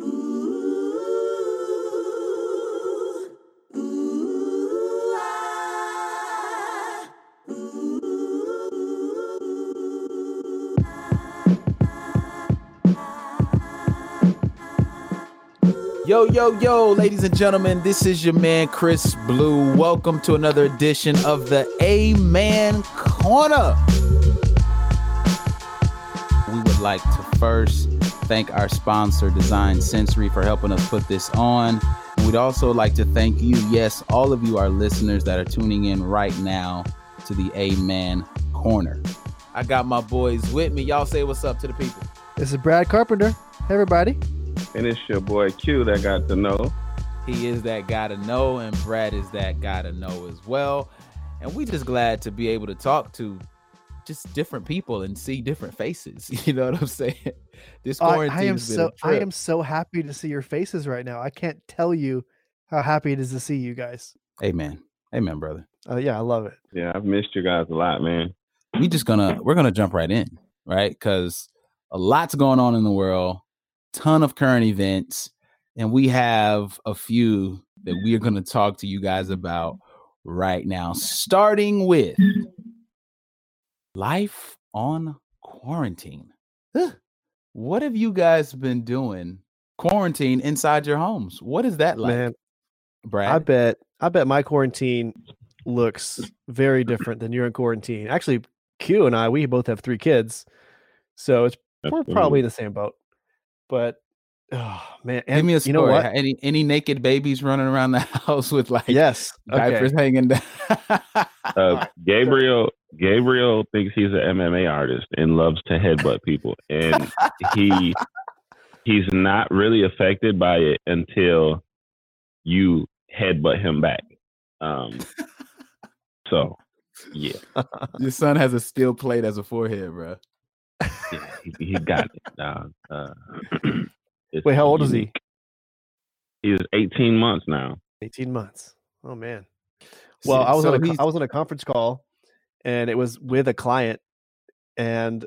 Yo, yo, yo, ladies and gentlemen, this is your man Chris Blue. Welcome to another edition of the Amen Corner. We would like to first thank our sponsor, Design Sensory, for helping us put this on. And we'd also like to thank you, yes, all of you, our listeners that are tuning in right now to the Amen Corner. I got my boys with me. Y'all say what's up to the people. This is Brad Carpenter. Hey, everybody. And it's your boy Q that got to know. He is that guy to know, and Brad is that guy to know as well. And we just glad to be able to talk to just different people and see different faces. You know what I'm saying? This quarantine I, I am has been so a I trip. am so happy to see your faces right now. I can't tell you how happy it is to see you guys. Amen. Amen, brother. Uh, yeah, I love it. Yeah, I've missed you guys a lot, man. We just gonna we're gonna jump right in, right? Because a lot's going on in the world, ton of current events, and we have a few that we are gonna talk to you guys about right now. Starting with life on quarantine. Huh. What have you guys been doing quarantine inside your homes? What is that like, Man, Brad? I bet I bet my quarantine looks very different than you're in quarantine. Actually, Q and I, we both have three kids. So it's we're probably in the same boat. But oh man, and Give me a you know what? Any any naked babies running around the house with like yes. Okay. diapers hanging down? Uh, Gabriel Gabriel thinks he's an MMA artist and loves to headbutt people, and he he's not really affected by it until you headbutt him back. Um, so yeah, Your son has a steel plate as a forehead, bro. yeah he, he got it. dog. Uh, Wait, how old is he? He's 18 months now. 18 months. Oh man. Well, I was So on a, co- he's- I was on a conference call and it was with a client and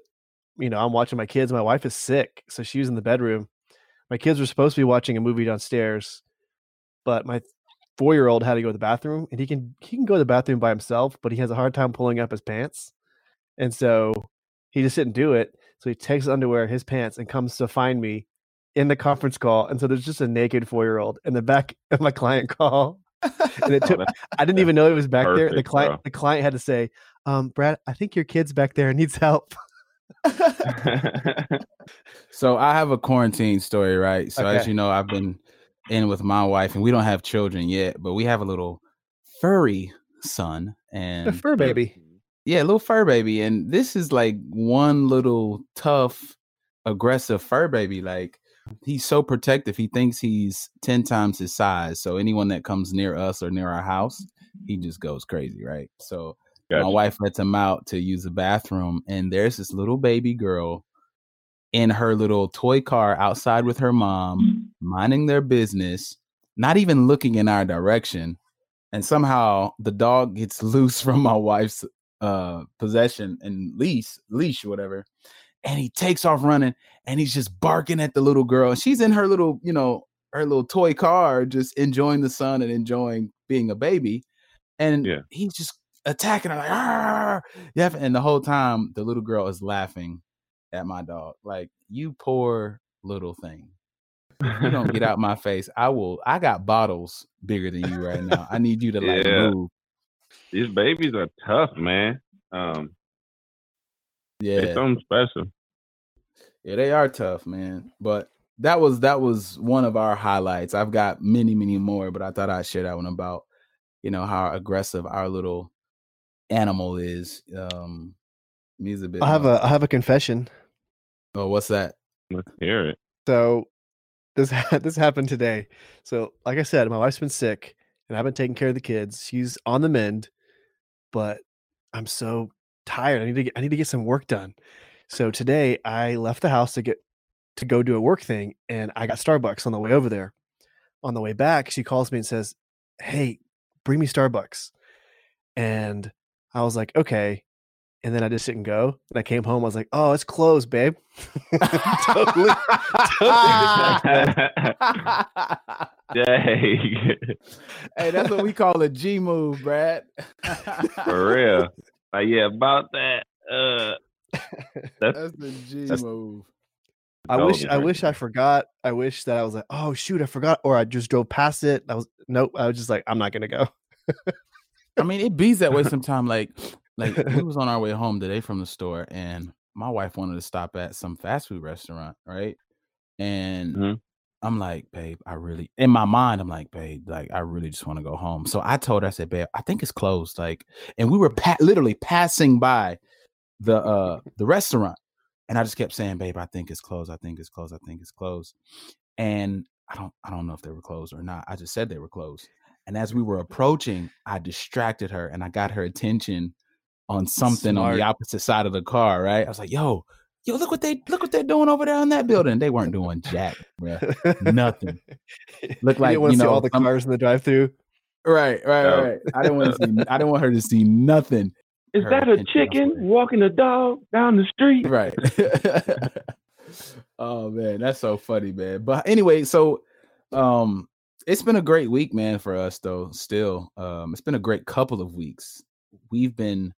you know, I'm watching my kids. My wife is sick, so she was in the bedroom. My kids were supposed to be watching a movie downstairs, but my 4-year-old had to go to the bathroom and he can he can go to the bathroom by himself, but he has a hard time pulling up his pants. And so he just didn't do it. So he takes his underwear, his pants and comes to find me in the conference call. And so there's just a naked 4-year-old in the back of my client call. And it Oh, took I didn't even know it was back there. The client bro. the client had to say, um, Brad, I think your kid's back there and needs help. So I have a quarantine story, right? So as you know, I've been in with my wife, and we don't have children yet, but we have a little furry son, and A fur baby. yeah, little fur baby. And this is like one little tough, aggressive fur baby. Like he's so protective. He thinks he's 10 times his size. So anyone that comes near us or near our house, he just goes crazy, right? So my wife lets him out to use the bathroom, and there's this little baby girl in her little toy car outside with her mom, minding their business, not even looking in our direction. And somehow the dog gets loose from my wife's uh possession and leash, leash, whatever. And he takes off running and he's just barking at the little girl. And she's in her little, you know, her little toy car, just enjoying the sun and enjoying being a baby. And Yeah. he's just attacking her like, "Arr!" yeah. And the whole time the little girl is laughing at my dog. Like, you poor little thing. You don't get out my face. I will I got bottles bigger than you right now. I need you to like Yeah. move. These babies are tough, man. Um, Yeah. It's something special. Yeah, they are tough, man. But that was that was one of our highlights. I've got many, many more, but I thought I'd share that one about, you know, how aggressive our little animal is. Um he's a bit I have a I have a confession. Oh, what's that? Let's hear it. So this this happened today. So like I said, my wife's been sick and I've been taking care of the kids. She's on the mend, but I'm so tired. I need to get I need to get some work done. So today I left the house to get to go do a work thing and I got Starbucks on the way over there. On the way back, she calls me and says, "Hey, bring me Starbucks." And I was like, "Okay." And then I just didn't go. And I came home. I was like, "Oh, it's closed, babe." totally, totally just. Dang. hey, that's what we call a G move, Brad. For real. Like, yeah, about that. Uh, that's, That's the G That's- move. I Golden wish I wish I forgot. I wish that I was like, oh shoot, I forgot, or I just drove past it. I was nope. I was just like, I'm not gonna go. I mean, it bees that way sometimes. Like, like we was on our way home today from the store, and my wife wanted to stop at some fast food restaurant, right? And Mhm. I'm like, babe, I really, in my mind, I'm like, babe, like, I really just want to go home. So I told her, I said, babe, I think it's closed. Like, and we were pa- literally passing by the uh the restaurant, and I just kept saying, babe, I think it's closed. I think it's closed. I think it's closed. And I don't, I don't know if they were closed or not. I just said they were closed. And as we were approaching, I distracted her and I got her attention on something on the opposite side of the car, right? I was like, yo, yo, look what they look what they're doing over there in that building. They weren't doing jack, bruh. Nothing. Look you like, you to see know, all the cars in the drive-through. Right, right, Oh. right. I didn't want to see I didn't want her to see nothing. Is Her that a chicken walking a dog down the street? Right. oh man, that's so funny, man. But anyway, so um it's been a great week, man, for us though. Still. Um, it's been a great couple of weeks. We've been,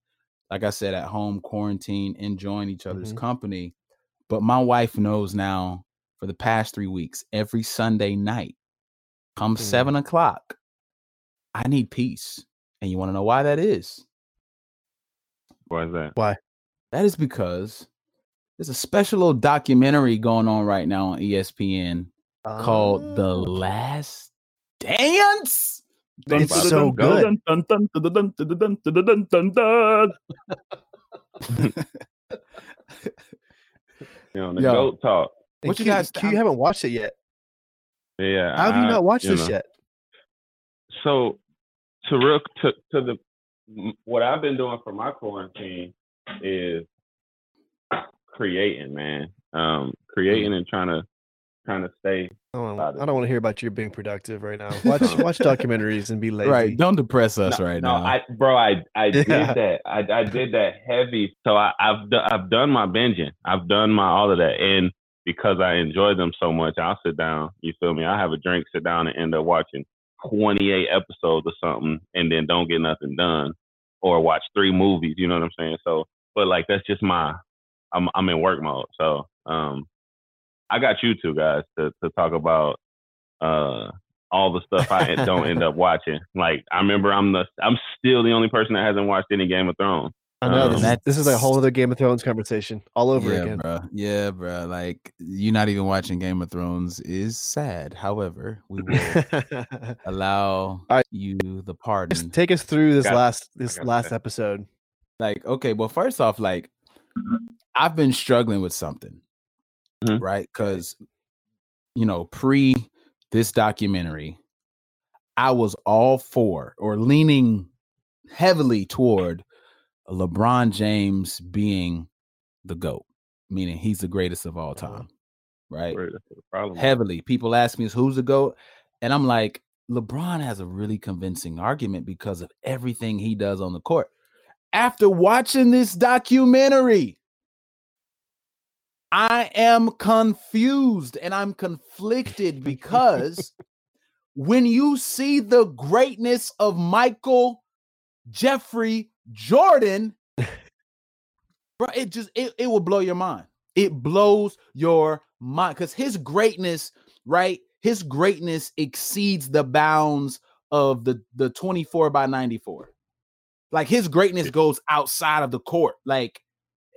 like I said, at home, quarantine, enjoying each other's Mhm. company. But my wife knows now for the past three weeks, every Sunday night, come Mhm. seven o'clock, I need peace. And you want to know why that is? Why is that? Why? That is because there's a special little documentary going on right now on ESPN called The Ah. Last Dance. It's so good. You know, the Yo. goat talk. And What you guys- Q, you haven't watched it yet. Yeah. How have you I- not watched you this know. yet? So to real to to the what I've been doing for my quarantine is creating, man. Um, creating and trying to trying to stay. I don't, I don't want to hear about you being productive right now. Watch watch documentaries and be lazy. Right. Don't depress us no, right no, now. I bro, I I did Yeah. that. I I did that heavy. So I, I've do, I've done my binging. I've done my all of that, and because I enjoy them so much, I'll sit down. You feel me? I have a drink, sit down, and end up watching twenty eight episodes or something, and then don't get nothing done, or watch three movies. You know what I'm saying? So, but like that's just my. I'm I'm in work mode, so um, I got you two guys to to talk about uh all the stuff I don't end up watching. Like I remember I'm the I'm still the only person that hasn't watched any Game of Thrones. I know Um, this, is, this is a whole other Game of Thrones conversation all over yeah, again. bro. Yeah, bro. Like you not even watching Game of Thrones is sad. However, we will allow right. you the Just pardon. take us through this Got- last this last that. episode. like, okay, well, first off, like I've been struggling with something, Mhm. right? Because you know, pre this documentary, I was all for or leaning heavily toward LeBron James being the GOAT, meaning he's the greatest of all Uh-huh. time, right? Right. Heavily. People ask me, who's the GOAT? And I'm like, LeBron has a really convincing argument because of everything he does on the court. After watching this documentary, I am confused and I'm conflicted because when you see the greatness of Michael Jeffrey Jordan, bro, it just it, it will blow your mind. It blows your mind because his greatness, right? His greatness exceeds the bounds of the the 24 by 94. Like his greatness goes outside of the court. Like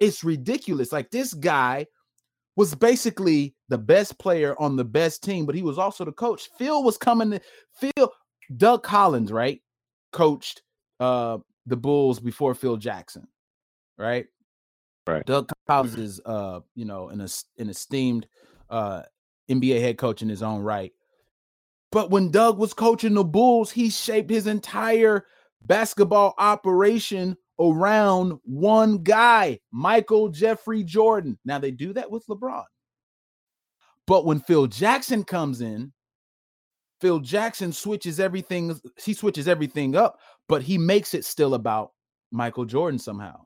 it's ridiculous. Like this guy was basically the best player on the best team, but he was also the coach. Phil was coming to Phil, Doug Collins, right? Coached uh the Bulls before Phil Jackson, right? Right. Doug Collins is uh, you know, an an esteemed uh NBA head coach in his own right. But when Doug was coaching the Bulls, he shaped his entire basketball operation around one guy, Michael Jeffrey Jordan. Now they do that with LeBron. But when Phil Jackson comes in, Phil Jackson switches everything, he switches everything up, but he makes it still about Michael Jordan somehow.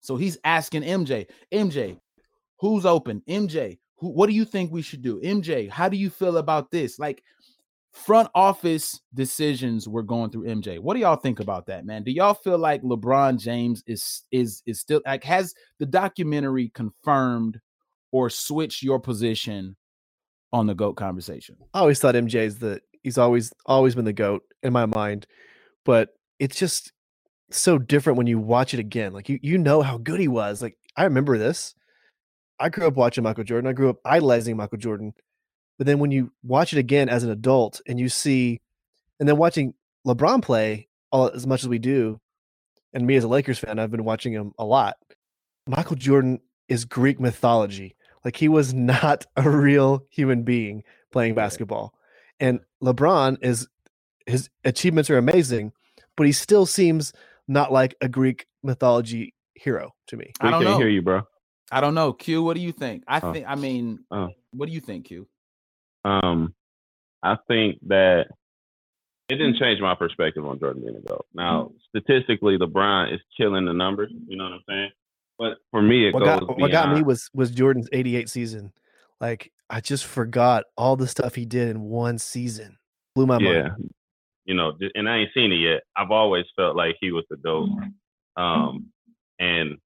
So he's asking MJ, MJ, who's open? MJ, Who, what do you think we should do? MJ, how do you feel about this? Like front office decisions were going through MJ. What do y'all think about that, man? Do y'all feel like LeBron James is is is still like has the documentary confirmed or switched your position on the GOAT conversation? I always thought MJ's the he's always always been the GOAT in my mind. But it's just so different when you watch it again. Like you you know how good he was. Like I remember this. I grew up watching Michael Jordan. I grew up idolizing Michael Jordan. But then when you watch it again as an adult and you see, and then watching LeBron play all as much as we do, and me as a Lakers fan, I've been watching him a lot. Michael Jordan is Greek mythology. Like he was not a real human being playing basketball. And LeBron is his achievements are amazing, but he still seems not like a Greek mythology hero to me. We I don't can't know. hear you, bro. I don't know. Q, what do you think? I Oh. think I mean, Oh. what do you think, Q? Um, I think that it didn't change my perspective on Jordan being a GOAT. Now, statistically, LeBron is killing the numbers. You know what I'm saying? But for me, it What goes got what got me was was Jordan's 88 season. Like I just forgot all the stuff he did in one season. Blew my yeah. mind. You know, and I ain't seen it yet. I've always felt like he was the GOAT. Um, and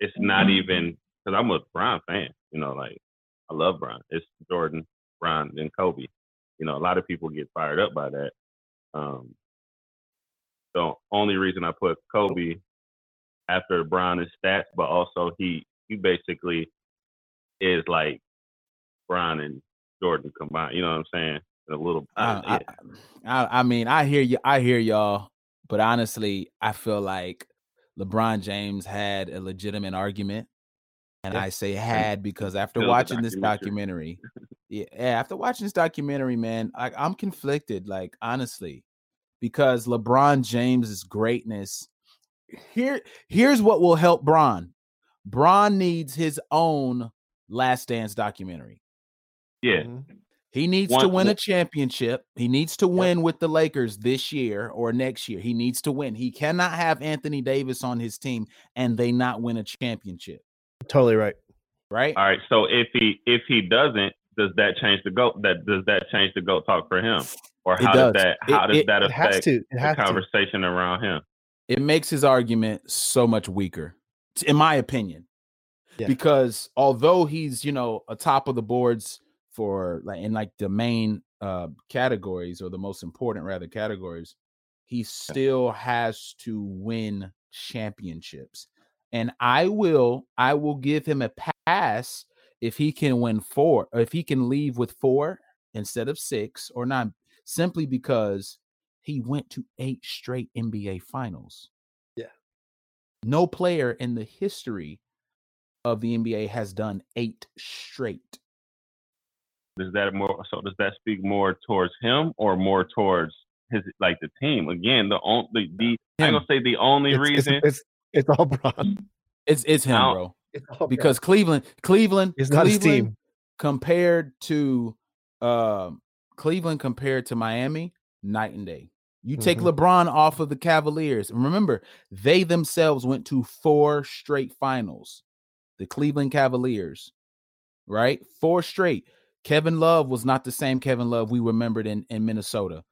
it's not even because I'm a Bron fan. You know, like I love Bron. It's Jordan, Bron, and Kobe. You know, a lot of people get fired up by that. Um, the only reason I put Kobe after Bron is stats, but also he he basically is like Bron and Jordan combined. You know what I'm saying? A little. Uh, I, I mean, I hear you. I hear y'all, but honestly, I feel like LeBron James had a legitimate argument, and Yeah. I say had because after Feel the watching this documentary. documentary, yeah, yeah, after watching this documentary, man, like I'm conflicted. Like honestly, because LeBron James's greatness. Here, here's what will help Bron. Bron needs his own Last Dance documentary. yeah. Mhm. He needs to win a championship. He needs to win with the Lakers this year or next year. He needs to win. He cannot have Anthony Davis on his team and they not win a championship, Totally right. right? All right. So if he if he doesn't, does that change the goat? That does that change the goat talk for him, or how does. does that It- how does it- that affect to. The has to. conversation around him? It makes his argument so much weaker, in my opinion. Yeah. Because although he's, you know, a top of the boards for like in like the main uh categories or the most important rather categories, he still has to win championships. And I will I will give him a pass if he can win four, or if he can leave with four instead of six or nine, simply because he went to eight straight NBA finals. Yeah. No player in the history of the NBA has done eight straight. Does that more so does that speak more towards him or more towards his like the team? Again, the only the, the I'm gonna say the only It's, reason it's, it's all Bron. It's it's him, Now- bro. It's all Because Cleveland, Cleveland, It's not his Cleveland team. compared to um Cleveland compared to Miami, night and day. You take Mhm. LeBron off of the Cavaliers. and Remember, they themselves went to four straight finals. The Cleveland Cavaliers, right? Four straight. Kevin Love was not the same Kevin Love we remembered in, in Minnesota.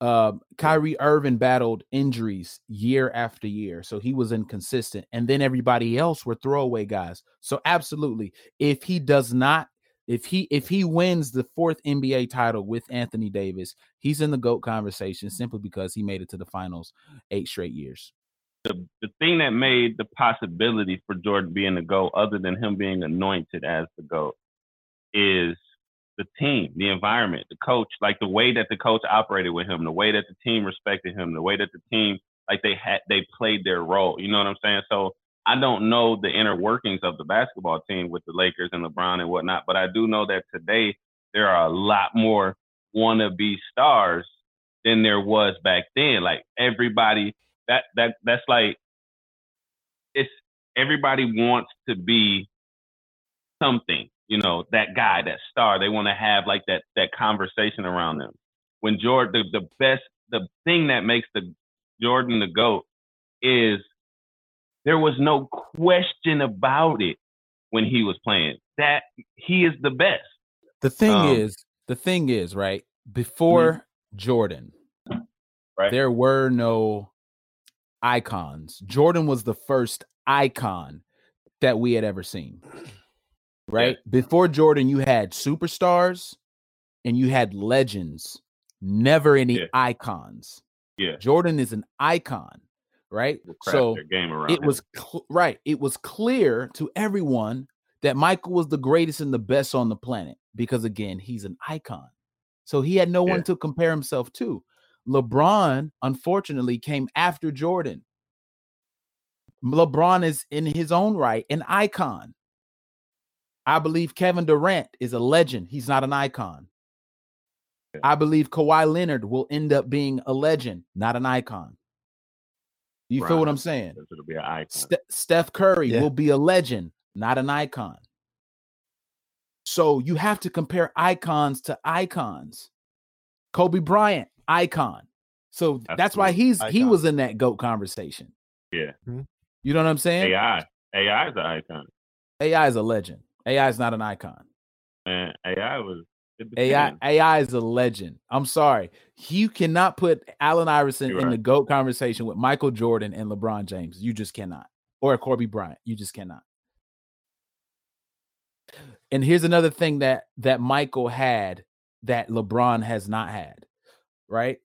Uh, Kyrie Irving battled injuries year after year, so he was inconsistent. And then everybody else were throwaway guys. So absolutely, if he does not, if he if he wins the fourth NBA title with Anthony Davis, he's in the GOAT conversation simply because he made it to the finals eight straight years. the the thing that made the possibility for Jordan being the GOAT, other than him being anointed as the GOAT, is the team, the environment, the coach, like the way that the coach operated with him, the way that the team respected him, the way that the team like they had they played their role. You know what I'm saying? So I don't know the inner workings of the basketball team with the Lakers and LeBron and whatnot, but I do know that today there are a lot more wannabe stars than there was back then. Like everybody that that that's like it's everybody wants to be something, you know, that guy, that star. They want to have like that that conversation around them. When Jordan the, the best the thing that makes the Jordan the GOAT is there was no question about it when he was playing. That he is the best. The thing Um, is, the thing is, right? Before Jordan, Right. there were no icons. Jordan was the first icon that we had ever seen. Right? Before Jordan, you had superstars and you had legends, never any Yeah. icons. Yeah. Jordan is an icon, right? So game around. it him. was cl- right. It was clear to everyone that Michael was the greatest and the best on the planet because again, he's an icon. So he had no one to compare himself to. LeBron, unfortunately, came after Jordan. LeBron is in his own right an icon. I believe Kevin Durant is a legend. He's not an icon. I believe Kawhi Leonard will end up being a legend, not an icon. You feel what I'm saying? It'll be an icon. Ste- Steph Curry Yeah. will be a legend, not an icon. So you have to compare icons to icons. Kobe Bryant, icon. So that's why Absolutely. he's he was in that GOAT conversation. Yeah. Mm-hmm. You know what I'm saying? AI. AI is an icon. AI is a legend. AI is not an icon. And AI was AI. AI is a legend. I'm sorry. You cannot put Allen Iverson You're in the. GOAT conversation with Michael Jordan and LeBron James. You just cannot. Or Kobe Bryant. You just cannot. And here's another thing that that Michael had that LeBron has not had. Right?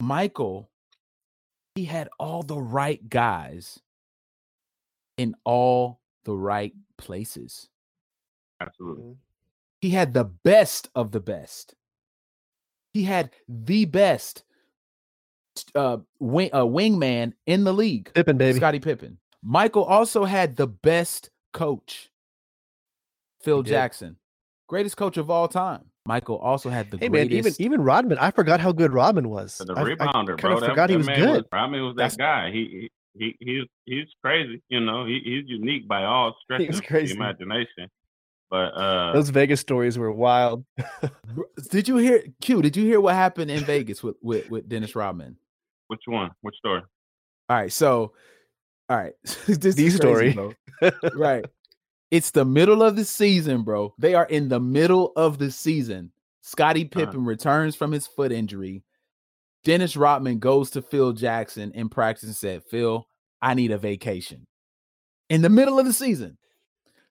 Michael he had all the right guys in all the right places. Absolutely. He had the best of the best. He had the best uh, wing, uh wingman in the league, Pippen, baby. Scottie Pippen. Michael also had the best coach, Phil did. Jackson, greatest coach of all time. Michael also had the Hey man, greatest. even even Rodman. I forgot how good Rodman was. So the I- I rebounder, kinda bro. That, forgot he was man good. Was, Rodman was That's- that guy. He he he he's he's crazy. You know, he, he's unique by all stretches of the imagination. But uh, Those Vegas stories were wild. Did you hear Q? Did you hear what happened in Vegas with with, with Dennis Rodman? which one? Which story? All right, so all right, this The is story. crazy, right. It's the middle of the season, bro. They are in the middle of the season. Scottie Uh-huh. Pippen returns from his foot injury. Dennis Rodman goes to Phil Jackson in practice and said, Phil, I need a vacation. In the middle of the season.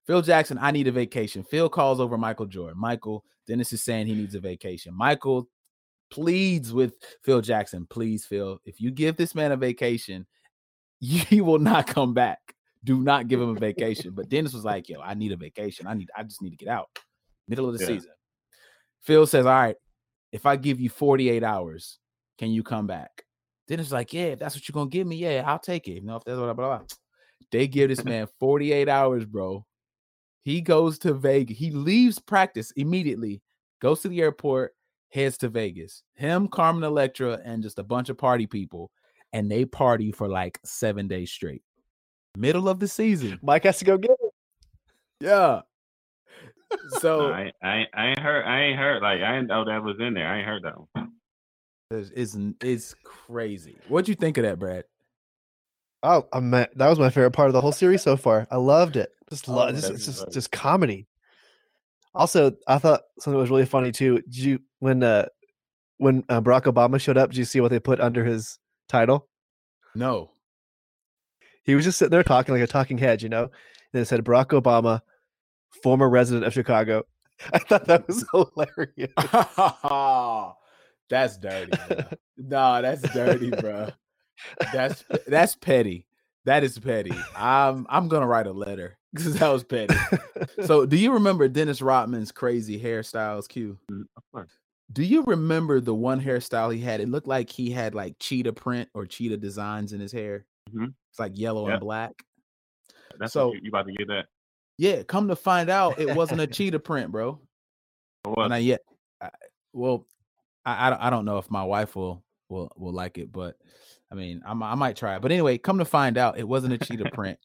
Phil Jackson, I need a vacation. Phil calls over Michael Jordan. Michael, Dennis is saying he needs a vacation. Michael pleads with Phil Jackson, please, Phil, if you give this man a vacation, he will not come back. Do not give him a vacation. But Dennis was like, yo, I need a vacation. I need, I just need to get out. Middle of the Yeah. season. Phil says, All right, if I give you 48 hours, can you come back? Dennis was like, Yeah, if that's what you're gonna give me, yeah, I'll take it. You know, if that's what blah, blah, blah. They give this man 48 hours, bro. He goes to Vegas. He leaves practice immediately, goes to the airport, heads to Vegas. Him, Carmen Electra, and just a bunch of party people. And they party for like seven days straight. Middle of the season. Mike has to go get it. Yeah. So I, I ain't- I ain't heard. I ain't heard. Like I didn't know that was in there. I ain't heard that one. it's, it's it's crazy. What'd you think of that, Brad? Oh, I'm that was my favorite part of the whole series so far. I loved it. Just Oh, love. just, it's just right. just comedy. Also, I thought something was really funny too. Did you when uh when uh, Barack Obama showed up? Did you see what they put under his title? No. He was just sitting there talking like a talking head, you know. And it said Barack Obama, former resident of Chicago. I thought that was hilarious. that's dirty. Bro. no, that's dirty, bro. That's that's petty. That is petty. I'm I'm gonna write a letter because that was petty. So, do you remember Dennis Rodman's crazy hairstyles? Q. Mm, Of course. Do you remember the one hairstyle he had? It looked like he had like cheetah print or cheetah designs in his hair. Mhm. It's like yellow Yep. and black. That's So- you, you about to get that. Yeah, come to find out, it wasn't a cheetah print, bro. What? Not yet. I, well, I, I I don't know if my wife will will will like it, but I mean, I, I might try it. But anyway, come to find out, it wasn't a cheetah print.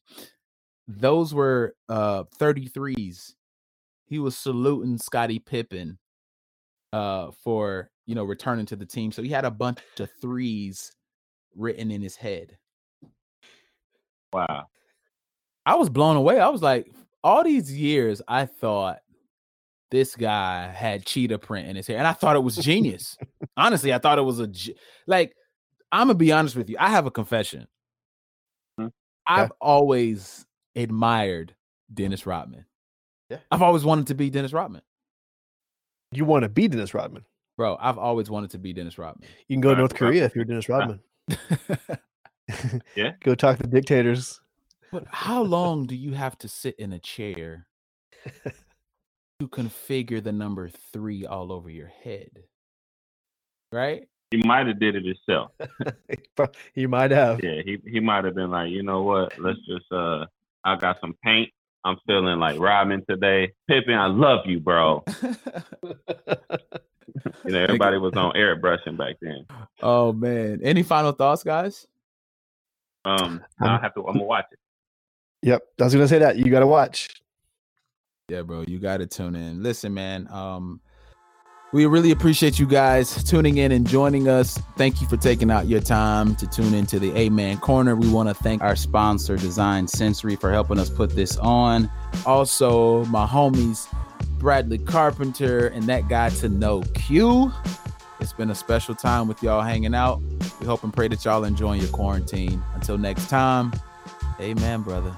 Those were uh 33s. He was saluting Scottie Pippen uh for you know returning to the team. So he had a bunch of threes written in his head. Wow. I was blown away. I was like, all these years, I thought this guy had cheetah print in his hair, and I thought it was genius. Honestly, I thought it was a like. I'm gonna be honest with you. I have a confession. Mhm. I've always admired Dennis Rodman. Yeah. I've always wanted to be Dennis Rodman, You want to be Dennis Rodman? bro. I've always wanted to be Dennis Rodman. You can go to North. Korea if you're Dennis Rodman. Yeah. Go talk to dictators. But how long do you have to sit in a chair to configure the number three all over your head? Right? He might have did it himself. he might have. Yeah, he he might have been like, you know what? Let's just uh, I got some paint. I'm feeling like Rodman today. Pippen, I love you, bro. You know, everybody was on airbrushing back then. oh man. Any final thoughts, guys? Um, I have to. I'm gonna watch it. Yep. I was gonna say that. You gotta watch. Yeah, bro, you got to tune in. Listen, man, um we really appreciate you guys tuning in and joining us. Thank you for taking out your time to tune into the Amen Corner. We want to thank our sponsor, Design Sensory, for helping us put this on. Also, my homies, Bradley Carpenter and that guy to know Q. It's been a special time with y'all hanging out. We hope and pray that y'all enjoying your quarantine. Until next time, amen, brother.